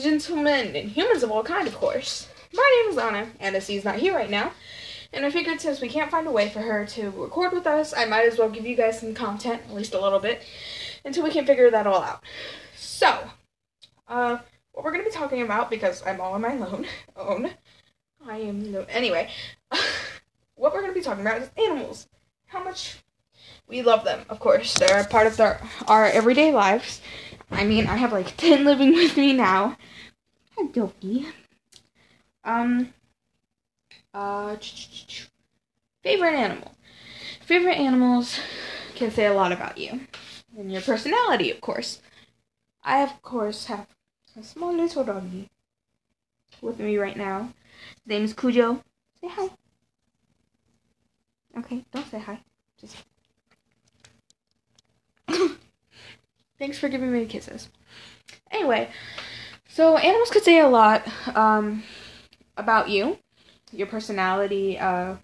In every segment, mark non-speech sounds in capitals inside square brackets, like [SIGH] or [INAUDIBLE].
gentlemen, and humans of all kind, of course. My name is Anna, and Anna's not here right now. And I figured since we can't find a way for her to record with us, I might as well give you guys some content, at least a little bit, until we can figure that all out. So, uh, what we're going to be talking about, because I'm all on my own, [LAUGHS] own, I am, no, anyway, [LAUGHS] what we're going to be talking about is animals. How much we love them, of course. They're a part of their, our everyday lives. I mean, I have like [LAUGHS] 10 living with me now. Hi, Dopey. Um, uh, favorite animal. Favorite animals can say a lot about you and your personality, of course. I, of course, have a small little doggy with me right now. His name is Cujo. Say hi. Okay, don't say hi. Just. Thanks for giving me the kisses. Anyway, so animals could say a lot um, about you, your personality. Uh,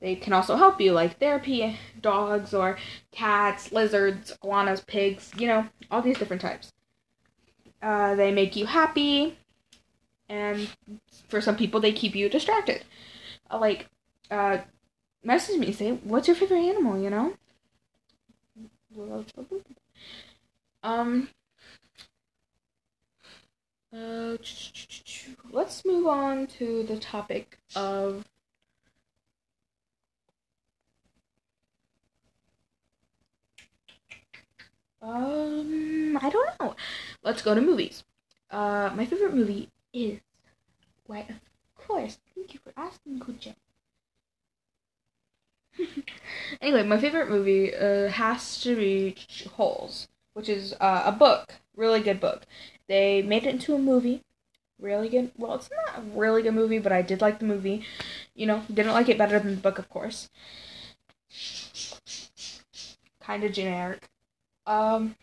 they can also help you, like therapy, dogs or cats, lizards, iguanas, pigs, you know, all these different types. Uh, they make you happy, and for some people, they keep you distracted. Uh, like, uh, message me, say, what's your favorite animal, you know? Um, uh, let's move on to the topic of um I don't know. Let's go to movies. Uh, my favorite movie is why of course. Thank you for asking, Cujo. Anyway, my favorite movie uh, has to be Holes, which is uh, a book, really good book. They made it into a movie, really good. Well, it's not a really good movie, but I did like the movie. You know, didn't like it better than the book, of course. Kind of generic. Um.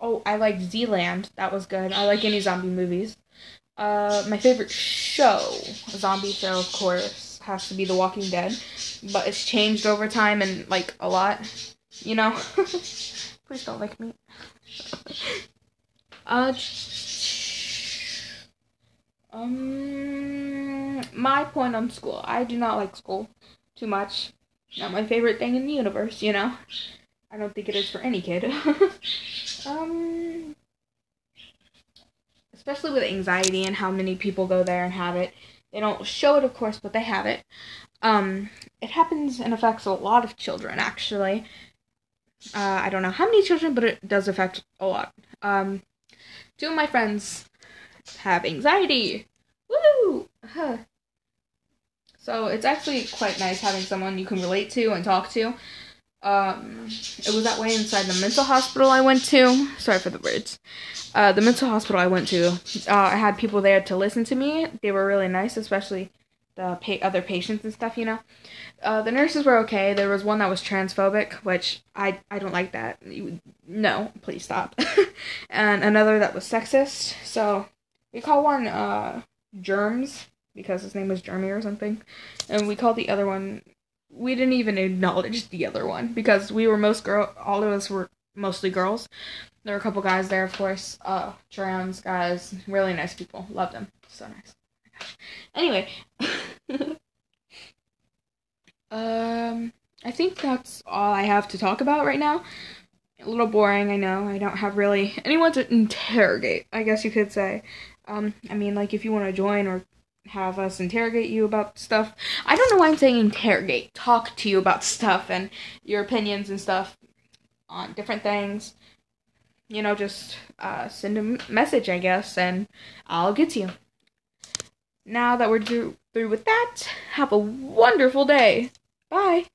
Oh, I like Zealand. That was good. I like any zombie movies. Uh, my favorite show, zombie show, of course, has to be The Walking Dead, but it's changed over time and like a lot, you know. [LAUGHS] Please don't like me. uh, um, my point on school. I do not like school too much. Not my favorite thing in the universe, you know. I don't think it is for any kid. [LAUGHS] um especially with anxiety and how many people go there and have it. They don't show it, of course, but they have it. Um, it happens and affects a lot of children, actually. Uh, I don't know how many children, but it does affect a lot. Um, two of my friends have anxiety. Woo! Huh. So it's actually quite nice having someone you can relate to and talk to. Um, it was that way inside the mental hospital I went to. Sorry for the words. Uh, the mental hospital I went to, uh, I had people there to listen to me. They were really nice, especially the pa- other patients and stuff. You know, uh, the nurses were okay. There was one that was transphobic, which I I don't like that. You, no, please stop. [LAUGHS] and another that was sexist. So we call one uh, germs because his name was Jeremy or something, and we called the other one we didn't even acknowledge the other one because we were most girl all of us were mostly girls. There were a couple guys there of course. Uh trans guys really nice people. Loved them. So nice. Anyway. [LAUGHS] Um i think that's all i have to talk about right now. A little boring i know. I don't have really anyone to interrogate i guess you could say. Um i mean like if you want to join or have us interrogate you about stuff. I don't know why I'm saying interrogate. Talk to you about stuff and your opinions and stuff on different things. You know, just uh, send a message, I guess, and I'll get to you. Now that we're through, through with that, have a wonderful day. Bye.